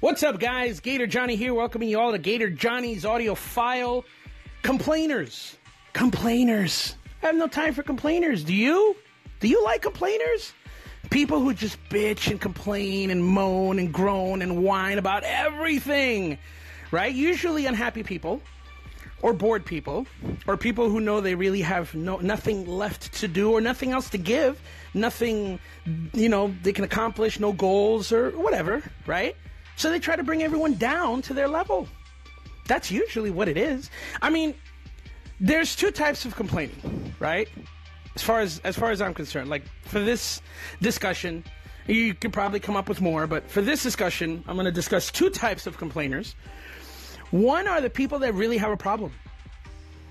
What's up, guys? Gator Johnny here, welcoming you all to Gator Johnny's audio file. Complainers. Complainers. I have no time for complainers. Do you? Do you like complainers? People who just bitch and complain and moan and groan and whine about everything, right? Usually unhappy people or bored people or people who know they really have no nothing left to do or nothing else to give, nothing, you know, they can accomplish, no goals or whatever, right? So they try to bring everyone down to their level. That's usually what it is. I mean, there's two types of complaining, right? As far as as far as I'm concerned, like for this discussion, you could probably come up with more, but for this discussion, I'm going to discuss two types of complainers. One are the people that really have a problem.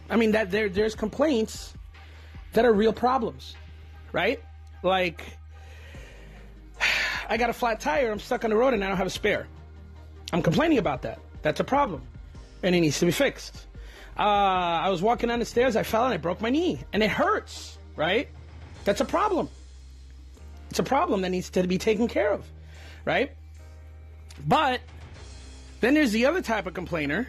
I mean, that there there's complaints that are real problems, right? Like, I got a flat tire, I'm stuck on the road, and I don't have a spare. I'm complaining about that. That's a problem, and it needs to be fixed. Uh, I was walking down the stairs, I fell and I broke my knee, and it hurts, right? That's a problem. It's a problem that needs to be taken care of, right? But then there's the other type of complainer,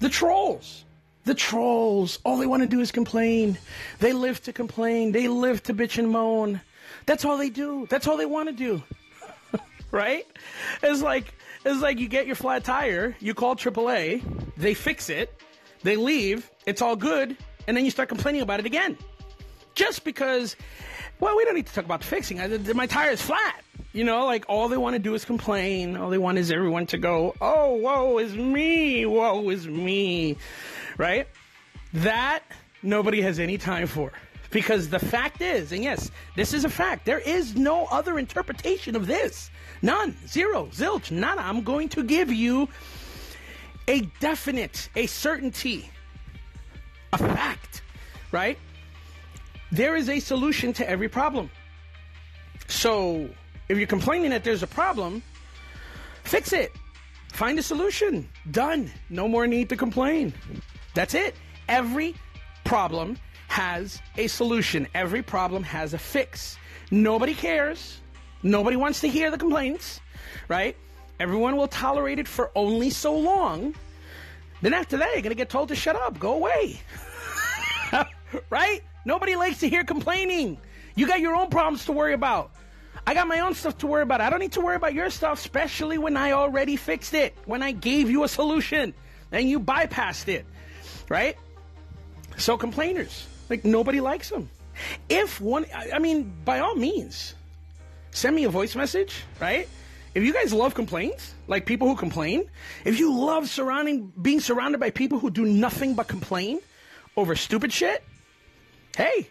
the trolls. The trolls, all they want to do is complain. They live to complain. They live to bitch and moan. That's all they do. That's all they want to do. right? It's like it's like you get your flat tire, you call AAA, they fix it, they leave, it's all good, and then you start complaining about it again. Just because well, we don't need to talk about the fixing. My tire is flat. You know, like all they want to do is complain. All they want is everyone to go, oh, woe is me, woe is me. Right? That nobody has any time for. Because the fact is, and yes, this is a fact, there is no other interpretation of this. None. Zero. Zilch. Nada. I'm going to give you a definite, a certainty, a fact, right? There is a solution to every problem. So, if you're complaining that there's a problem, fix it. Find a solution. Done. No more need to complain. That's it. Every problem has a solution. Every problem has a fix. Nobody cares. Nobody wants to hear the complaints, right? Everyone will tolerate it for only so long. Then after that, you're going to get told to shut up, go away. right? Nobody likes to hear complaining. You got your own problems to worry about. I got my own stuff to worry about. I don't need to worry about your stuff, especially when I already fixed it, when I gave you a solution and you bypassed it, right? So, complainers, like nobody likes them. If one, I mean, by all means, send me a voice message, right? If you guys love complaints, like people who complain, if you love surrounding, being surrounded by people who do nothing but complain over stupid shit, hey,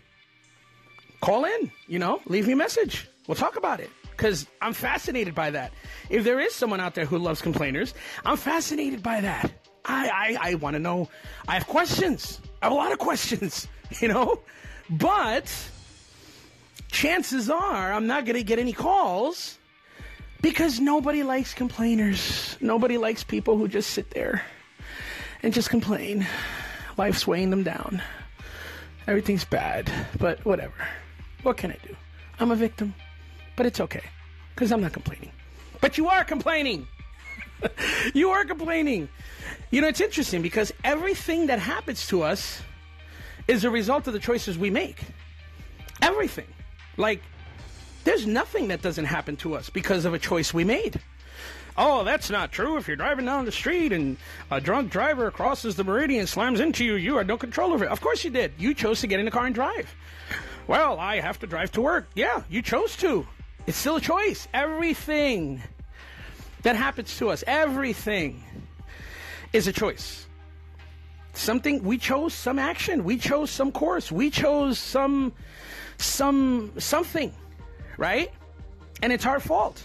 call in, you know, leave me a message. We'll talk about it because I'm fascinated by that. If there is someone out there who loves complainers, I'm fascinated by that. I, I, I want to know. I have questions. I have a lot of questions, you know, but chances are I'm not going to get any calls because nobody likes complainers. Nobody likes people who just sit there and just complain. Life's weighing them down. Everything's bad, but whatever. What can I do? I'm a victim. But it's okay, because I'm not complaining. But you are complaining. you are complaining. You know, it's interesting because everything that happens to us is a result of the choices we make. Everything. Like, there's nothing that doesn't happen to us because of a choice we made. Oh, that's not true. If you're driving down the street and a drunk driver crosses the meridian, slams into you, you had no control over it. Of course you did. You chose to get in the car and drive. Well, I have to drive to work. Yeah, you chose to. It's still a choice. Everything that happens to us, everything is a choice. Something we chose some action, we chose some course, we chose some some something, right? And it's our fault.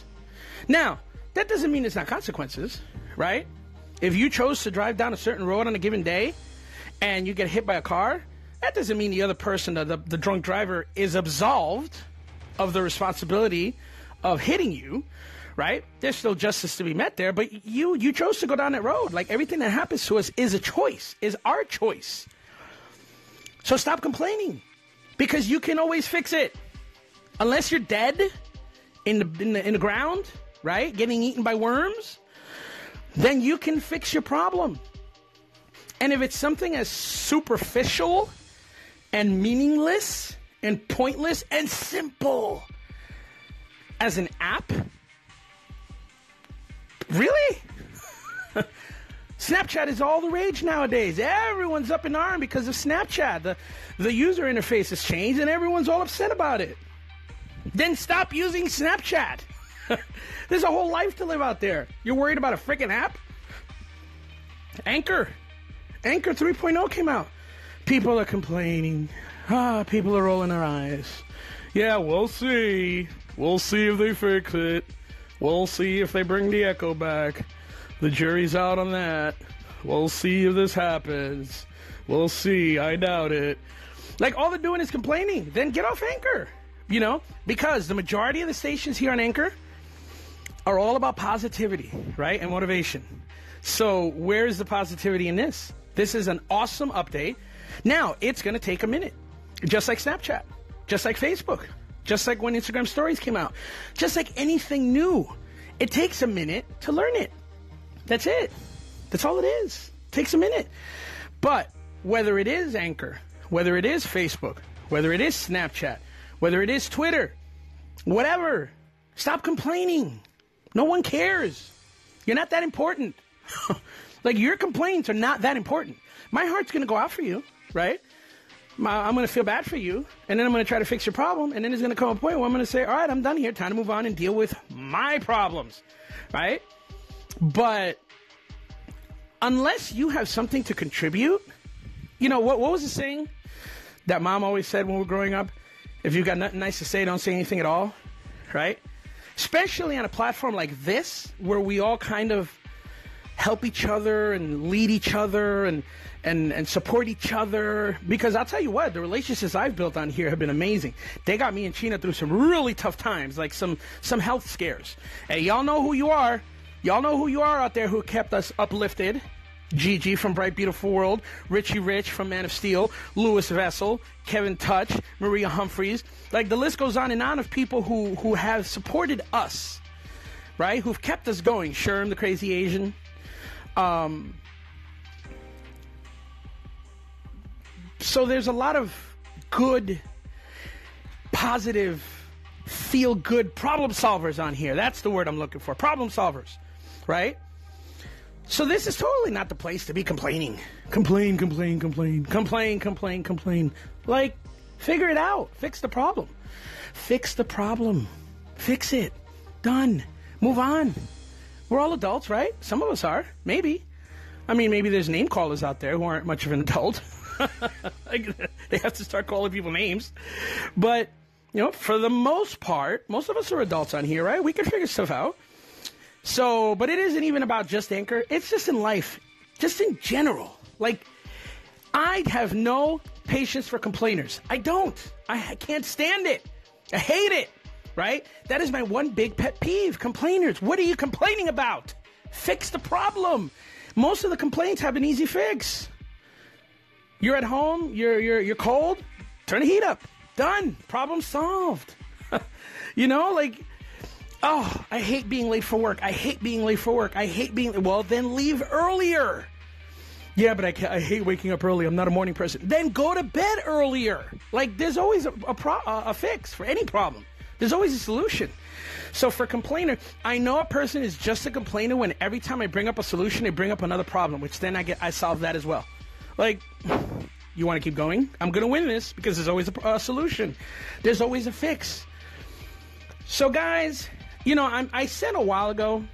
Now, that doesn't mean it's not consequences, right? If you chose to drive down a certain road on a given day and you get hit by a car, that doesn't mean the other person, the, the, the drunk driver, is absolved of the responsibility of hitting you, right? There's still justice to be met there, but you you chose to go down that road. Like everything that happens to us is a choice, is our choice. So stop complaining, because you can always fix it, unless you're dead in the in the, in the ground, right? Getting eaten by worms. then you can fix your problem. And if it's something as superficial and meaningless and pointless and simple as an app, really? Snapchat is all the rage nowadays. Everyone's up in arms because of Snapchat. The, the user interface has changed and everyone's all upset about it. Then stop using Snapchat. There's a whole life to live out there. You're worried about a freaking app? Anchor. Anchor 3.0 came out. People are complaining. Ah, people are rolling their eyes. Yeah, we'll see. We'll see if they fix it. We'll see if they bring the echo back. The jury's out on that. We'll see if this happens. We'll see. I doubt it. Like, all they're doing is complaining. Then get off Anchor. You know? Because the majority of the stations here on Anchor are all about positivity, right? And motivation. So, where's the positivity in this? This is an awesome update. Now, it's going to take a minute. Just like Snapchat, just like Facebook, just like when Instagram stories came out, just like anything new. It takes a minute to learn it. That's it. That's all it is. It takes a minute. But whether it is Anchor, whether it is Facebook, whether it is Snapchat, whether it is Twitter, whatever, stop complaining. No one cares. You're not that important. like your complaints are not that important. My heart's going to go out for you, right? I'm going to feel bad for you, and then I'm going to try to fix your problem, and then there's going to come a point where I'm going to say, all right, I'm done here. Time to move on and deal with my problems, right? But unless you have something to contribute, you know, what, what was the saying that mom always said when we were growing up? If you've got nothing nice to say, don't say anything at all, right? Especially on a platform like this, where we all kind of help each other and lead each other and, and, and support each other. Because I'll tell you what, the relationships I've built on here have been amazing. They got me and China through some really tough times, like some, some health scares. Hey, y'all know who you are. Y'all know who you are out there who kept us uplifted. Gigi from Bright Beautiful World, Richie Rich from Man of Steel, Lewis Vessel, Kevin Touch, Maria Humphreys. Like the list goes on and on of people who, who have supported us, right? Who've kept us going. Sherm, the crazy Asian. Um, so there's a lot of good, positive, feel good problem solvers on here. That's the word I'm looking for. Problem solvers, right? So this is totally not the place to be complaining. Complain, complain, complain, complain, complain, complain. Like, figure it out. Fix the problem. Fix the problem. Fix it. Done. Move on. We're all adults, right? Some of us are. Maybe. I mean, maybe there's name callers out there who aren't much of an adult. they have to start calling people names. But, you know, for the most part, most of us are adults on here, right? We can figure stuff out. So, but it isn't even about just Anchor. It's just in life, just in general. Like, I have no patience for complainers. I don't. I, I can't stand it. I hate it. Right? That is my one big pet peeve. Complainers. What are you complaining about? Fix the problem. Most of the complaints have an easy fix. You're at home, you're you're you're cold, turn the heat up. Done. Problem solved. you know, like Oh, I hate being late for work. I hate being late for work. I hate being. Well, then leave earlier. Yeah, but I, I hate waking up early. I'm not a morning person. Then go to bed earlier. Like, there's always a, a, pro, a fix for any problem. There's always a solution. So for complainer, I know a person is just a complainer when every time I bring up a solution, they bring up another problem, which then I get I solve that as well. Like, you want to keep going? I'm going to win this because there's always a, a solution. There's always a fix. So guys, you know, I'm, I said a while ago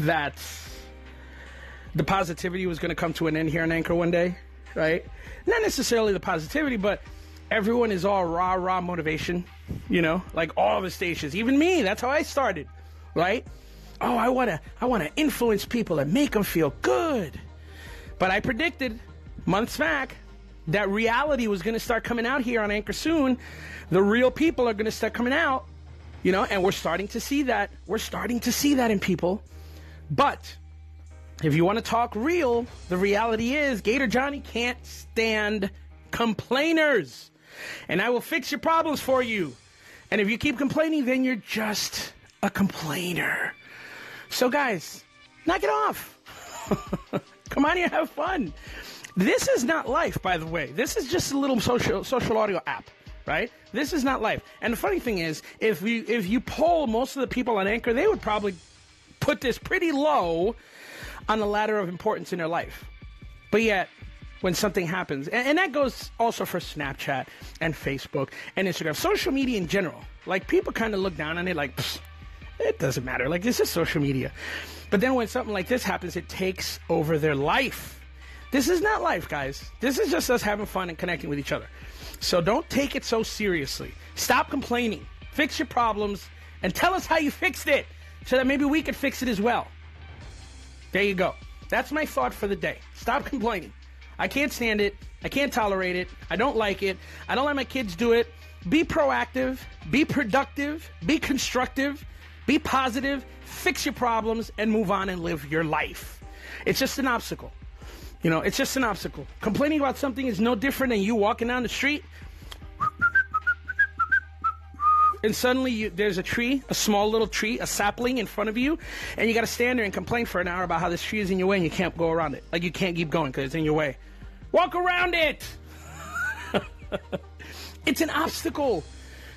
that the positivity was going to come to an end here in Anchor one day, right? Not necessarily the positivity, but everyone is all raw, raw motivation, you know, like all the stations, even me. That's how I started, right? Oh, I want to, I want to influence people and make them feel good. But I predicted months back that reality was to start coming out here on Anchor soon. The real people are to start coming out you know, and we're starting to see that. We're starting to see that in people. But if you want to talk real, the reality is Gator Johnny can't stand complainers. And I will fix your problems for you. And if you keep complaining, then you're just a complainer. So, guys, Knock it off. Come on here, have fun. This is not life, by the way. This is just a little social social audio app, right? This is not life. And the funny thing is, if you if you poll most of the people on Anchor, they would probably put this pretty low on the ladder of importance in their life. But yet, when something happens, and, and that goes also for Snapchat and Facebook and Instagram, social media in general. Like people kind of look down on it, like it doesn't matter. Like this is social media. But then when something like this happens, it takes over their life. This is not life, guys. This is just us having fun and connecting with each other. So don't take it so seriously. Stop complaining. Fix your problems and tell us how you fixed it so that maybe we could fix it as well. There you go. That's my thought for the day. Stop complaining. I can't stand it. I can't tolerate it. I don't like it. I don't let my kids do it. Be proactive, be productive, be constructive, be positive, fix your problems, and move on and live your life. It's just an obstacle. You know, it's just an obstacle. Complaining about something is no different than you walking down the street and suddenly you, there's a tree, a small little tree, a sapling in front of you, and you got to stand there and complain for an hour about how this tree is in your way and you can't go around it. Like you can't keep going because it's in your way. Walk around it. it's an obstacle.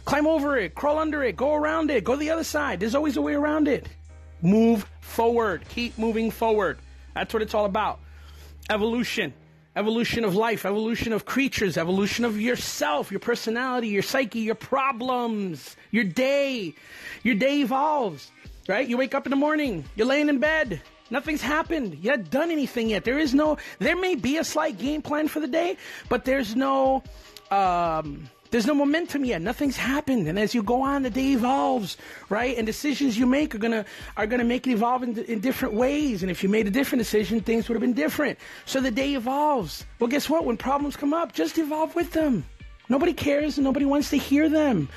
Climb over it, crawl under it, go around it, go the other side. There's always a way around it. Move forward. Keep moving forward. That's what it's all about. Evolution evolution of life, evolution of creatures, evolution of yourself, your personality, your psyche, your problems, your day. Your day evolves, right? You wake up in the morning, you're laying in bed, nothing's happened. You haven't done anything yet. There is no, there may be a slight game plan for the day, but there's no, um, there's no momentum yet. Nothing's happened, and as you go on, the day evolves, right? And decisions you make are gonna are gonna make it evolve in, in different ways. And if you made a different decision, things would have been different. So the day evolves. Well, guess what? When problems come up, just evolve with them. Nobody cares, and nobody wants to hear them.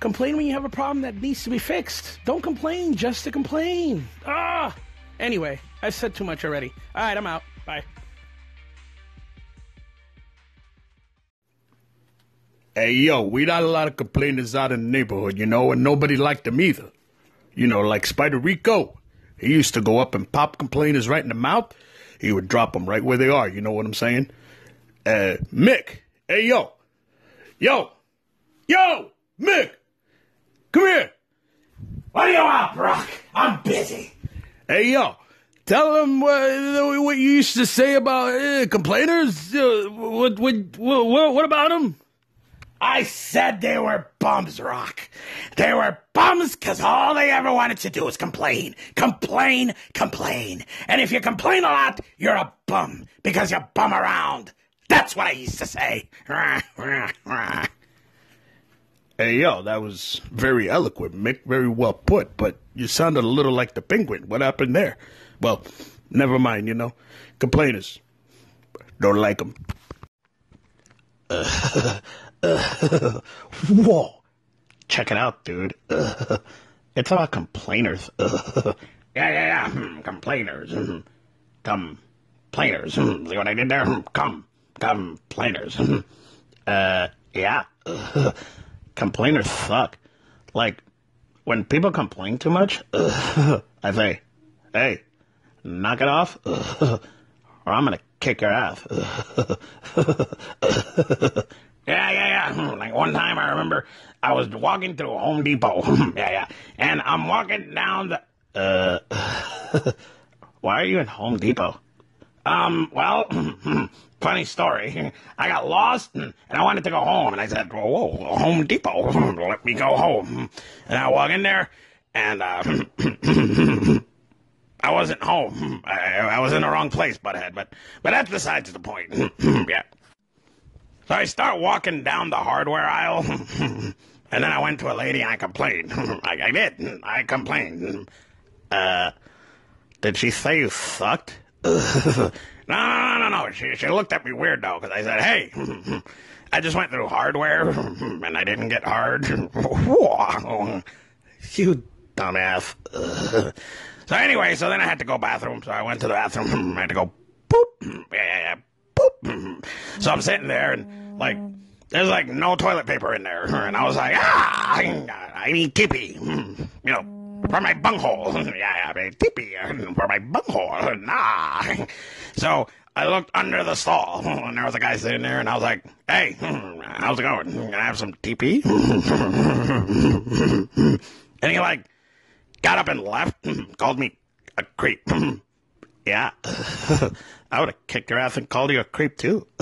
Complain when you have a problem that needs to be fixed. Don't complain just to complain. Ah. Anyway, I said too much already. All right, I'm out. Bye. Hey, yo, we got a lot of complainers out in the neighborhood, you know, and nobody liked them either. You know, like Spider Rico. He used to go up and pop complainers right in the mouth. He would drop them right where they are, you know what I'm saying? Uh, Mick. Hey, yo. Yo. Yo, Mick. Come here. What do you want, Brock? I'm busy. Hey, yo. Tell them what, what you used to say about uh, complainers. Uh, what, what, what, what about them? I said they were bums, Rock. They were bums because all they ever wanted to do was complain. Complain, complain. And if you complain a lot, you're a bum because you bum around. That's what I used to say. Hey, yo, that was very eloquent, Mick. Very well put, but you sounded a little like the penguin. What happened there? Well, never mind, you know. Complainers. Don't like them. Whoa. Check it out, dude. it's about complainers. yeah, yeah, yeah. Hmm, complainers. Hmm. Complainers. Hmm. See what I did there? Come. Complainers. Uh, yeah. Complainers suck. Like, when people complain too much, I say, hey, knock it off, or I'm gonna kick your ass. Yeah, yeah, yeah. Hmm, Like one time I remember I was walking through Home Depot. yeah, yeah. And I'm walking down the. Uh, why are you in Home Depot? Um, well, funny story. I got lost and, I wanted to go home. And I said, whoa, whoa, Home Depot, let me go home. And I walk in there and uh, I wasn't home. I, I was in the wrong place, butthead. But, but that's besides the point. yeah. So I start walking down the hardware aisle. And then I went to a lady and I complained. I, I did. I complained. Uh, did she say you sucked? No, no, no, no. She, she looked at me weird though, because I said, hey, I just went through hardware and I didn't get hard. You dumbass. so anyway, so then I had to go bathroom. So I went to the bathroom. I had to go boop. Yeah, yeah, yeah. So I'm sitting there and like, there's like no toilet paper in there. And I was like, ah, I, I need tippy. You know, for my bunghole. yeah, yeah, tippy for my bunghole. Nah. So I looked under the stall, and there was a guy sitting there, and I was like, "Hey, how's it going? Can I have some TP?" and he like got up and left, called me a creep. yeah, I would have kicked your ass and called you a creep too.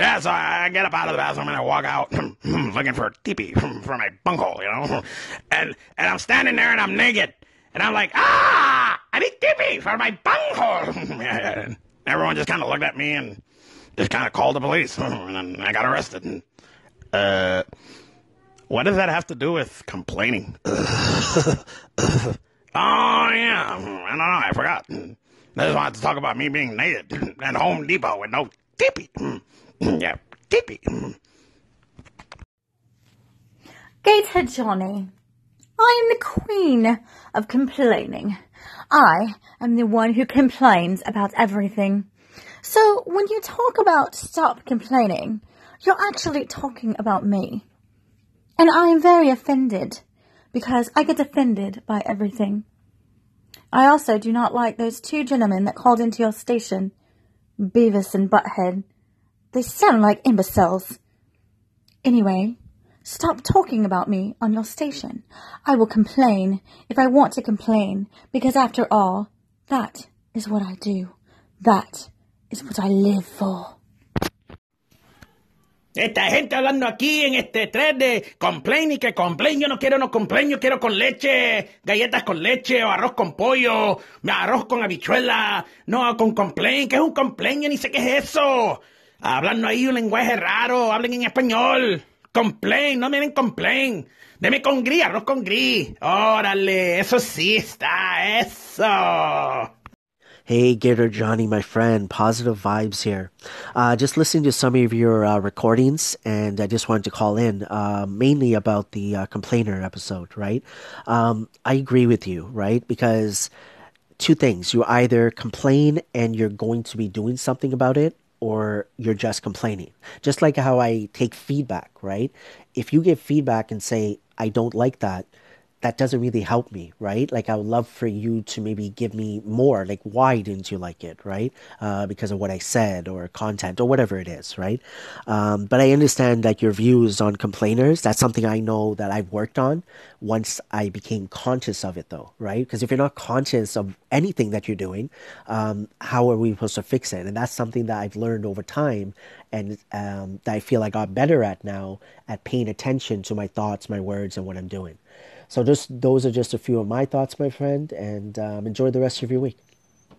Yeah, so I get up out of the bathroom and I walk out looking for a teepee for my bunghole, you know? And and I'm standing there and I'm naked. And I'm like, ah, I need teepee for my bunghole. and everyone just kind of looked at me and just kind of called the police. And then I got arrested. And, uh, what does that have to do with complaining? oh, yeah. I don't know. I forgot. I just wanted to talk about me being naked at Home Depot with no teepee. Yeah, tippy. Gatehead Johnny, I am the queen of complaining. I am the one who complains about everything. So when you talk about stop complaining, you're actually talking about me. And I am very offended because I get offended by everything. I also do not like those two gentlemen that called into your station, Beavis and Butthead. They sound like imbeciles. Anyway, stop talking about me on your station. I will complain if I want to complain, because after all, that is what I do. That is what I live for. Esta gente hablando aquí en este thread de complain y que complain. Yo no quiero no complain, yo quiero con leche, galletas con leche o arroz con pollo, arroz con habichuela. No, con complain. ¿Qué es un complain? Yo ni sé qué es eso. Hablando ahí un lenguaje raro, hablen en español. Complain, no miren complain. Deme con gris, arroz con gris. Órale, eso sí está, eso. Hey, Gator Johnny, my friend. Positive vibes here. Uh, just listening to some of your uh, recordings, and I just wanted to call in uh, mainly about the uh, complainer episode, right? Um, I agree with you, right? Because two things. You either complain and you're going to be doing something about it, or you're just complaining. Just like how I take feedback, right? If you give feedback and say, I don't like that, that doesn't really help me, right? Like I would love for you to maybe give me more, like why didn't you like it, right? Uh, because of what I said or content or whatever it is, right? Um, but I understand like your views on complainers. That's something I know that I've worked on once I became conscious of it, though, right? Because if you're not conscious of anything that you're doing, um, how are we supposed to fix it? And that's something that I've learned over time and um, that I feel I got better at now at paying attention to my thoughts, my words, and what I'm doing. So just those are just a few of my thoughts, my friend, and um, enjoy the rest of your week.